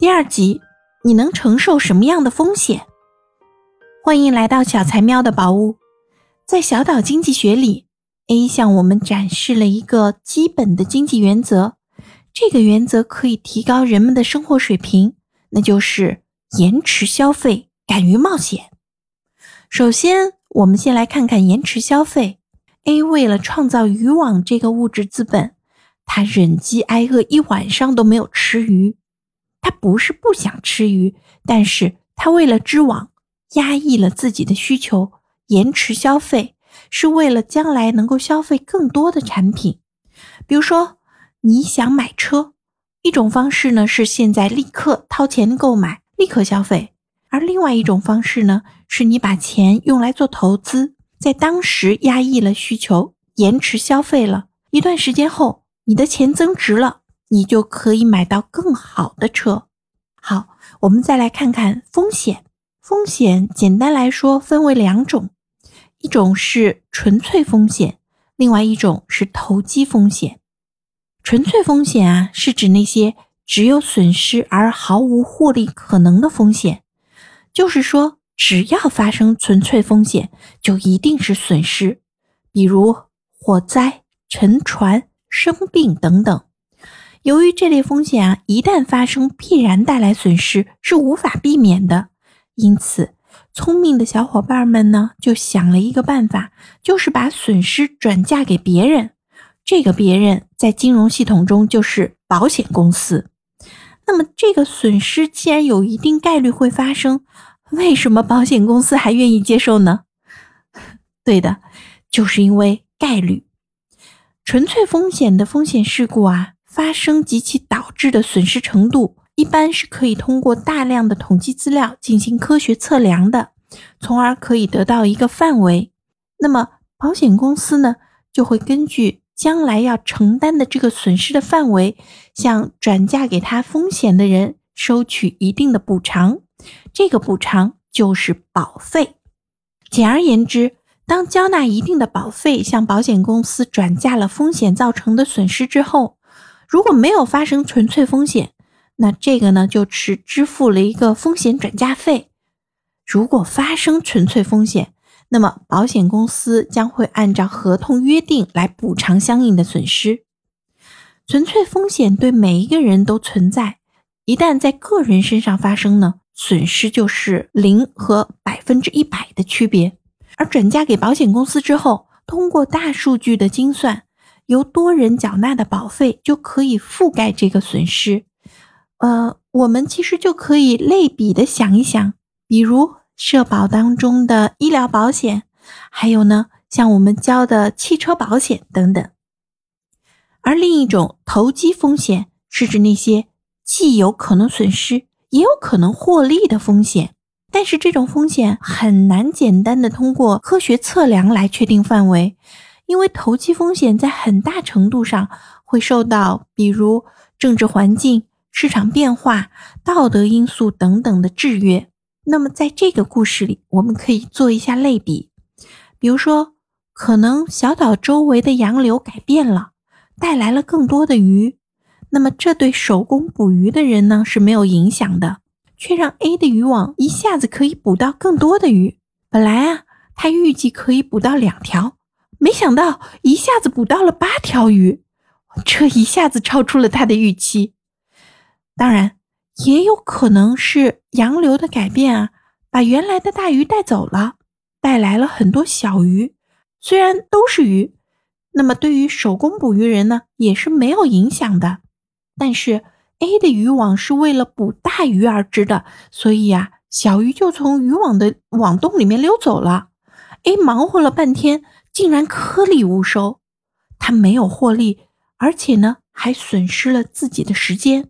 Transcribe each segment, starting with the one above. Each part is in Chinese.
第二集，你能承受什么样的风险？欢迎来到小财喵的宝屋。在小岛经济学里，A 向我们展示了一个基本的经济原则，这个原则可以提高人们的生活水平，那就是延迟消费，敢于冒险。首先，我们先来看看延迟消费。A 为了创造渔网这个物质资本，他忍饥挨饿一晚上都没有吃鱼。他不是不想吃鱼，但是他为了织网，压抑了自己的需求，延迟消费，是为了将来能够消费更多的产品。比如说，你想买车，一种方式呢是现在立刻掏钱购买，立刻消费；而另外一种方式呢，是你把钱用来做投资。在当时压抑了需求，延迟消费了一段时间后，你的钱增值了，你就可以买到更好的车。好，我们再来看看风险。风险简单来说分为两种，一种是纯粹风险，另外一种是投机风险。纯粹风险啊，是指那些只有损失而毫无获利可能的风险，就是说。只要发生纯粹风险，就一定是损失，比如火灾、沉船、生病等等。由于这类风险啊，一旦发生，必然带来损失，是无法避免的。因此，聪明的小伙伴们呢，就想了一个办法，就是把损失转嫁给别人。这个别人在金融系统中就是保险公司。那么，这个损失既然有一定概率会发生。为什么保险公司还愿意接受呢？对的，就是因为概率。纯粹风险的风险事故啊，发生及其导致的损失程度，一般是可以通过大量的统计资料进行科学测量的，从而可以得到一个范围。那么保险公司呢，就会根据将来要承担的这个损失的范围，向转嫁给他风险的人收取一定的补偿。这个补偿就是保费。简而言之，当交纳一定的保费向保险公司转嫁了风险造成的损失之后，如果没有发生纯粹风险，那这个呢就是支付了一个风险转嫁费。如果发生纯粹风险，那么保险公司将会按照合同约定来补偿相应的损失。纯粹风险对每一个人都存在，一旦在个人身上发生呢？损失就是零和百分之一百的区别，而转嫁给保险公司之后，通过大数据的精算，由多人缴纳的保费就可以覆盖这个损失。呃，我们其实就可以类比的想一想，比如社保当中的医疗保险，还有呢，像我们交的汽车保险等等。而另一种投机风险是指那些既有可能损失。也有可能获利的风险，但是这种风险很难简单的通过科学测量来确定范围，因为投机风险在很大程度上会受到比如政治环境、市场变化、道德因素等等的制约。那么在这个故事里，我们可以做一下类比，比如说，可能小岛周围的洋流改变了，带来了更多的鱼。那么，这对手工捕鱼的人呢是没有影响的，却让 A 的渔网一下子可以捕到更多的鱼。本来啊，他预计可以捕到两条，没想到一下子捕到了八条鱼，这一下子超出了他的预期。当然，也有可能是洋流的改变啊，把原来的大鱼带走了，带来了很多小鱼。虽然都是鱼，那么对于手工捕鱼人呢，也是没有影响的。但是 A 的渔网是为了捕大鱼而织的，所以呀，小鱼就从渔网的网洞里面溜走了。A 忙活了半天，竟然颗粒无收，他没有获利，而且呢，还损失了自己的时间。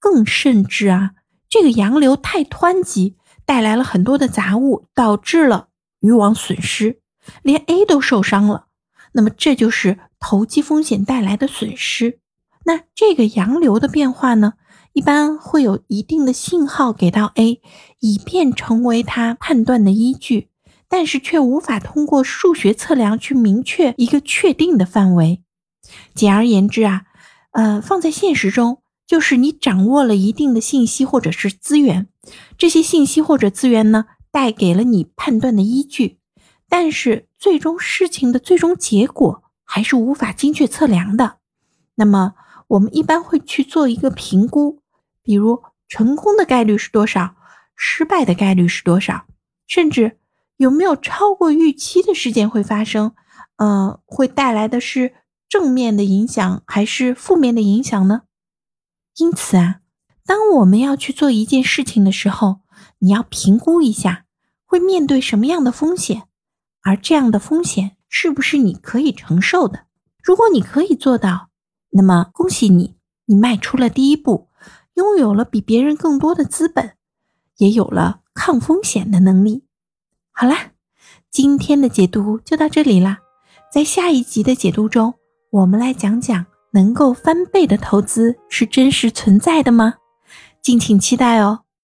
更甚至啊，这个洋流太湍急，带来了很多的杂物，导致了渔网损失，连 A 都受伤了。那么，这就是投机风险带来的损失。那这个洋流的变化呢，一般会有一定的信号给到 A，以便成为他判断的依据，但是却无法通过数学测量去明确一个确定的范围。简而言之啊，呃，放在现实中，就是你掌握了一定的信息或者是资源，这些信息或者资源呢，带给了你判断的依据，但是最终事情的最终结果还是无法精确测量的。那么我们一般会去做一个评估，比如成功的概率是多少，失败的概率是多少，甚至有没有超过预期的事件会发生，呃，会带来的是正面的影响还是负面的影响呢？因此啊，当我们要去做一件事情的时候，你要评估一下会面对什么样的风险，而这样的风险是不是你可以承受的？如果你可以做到，那么恭喜你，你迈出了第一步，拥有了比别人更多的资本，也有了抗风险的能力。好啦，今天的解读就到这里啦，在下一集的解读中，我们来讲讲。能够翻倍的投资是真实存在的吗？敬请期待哦。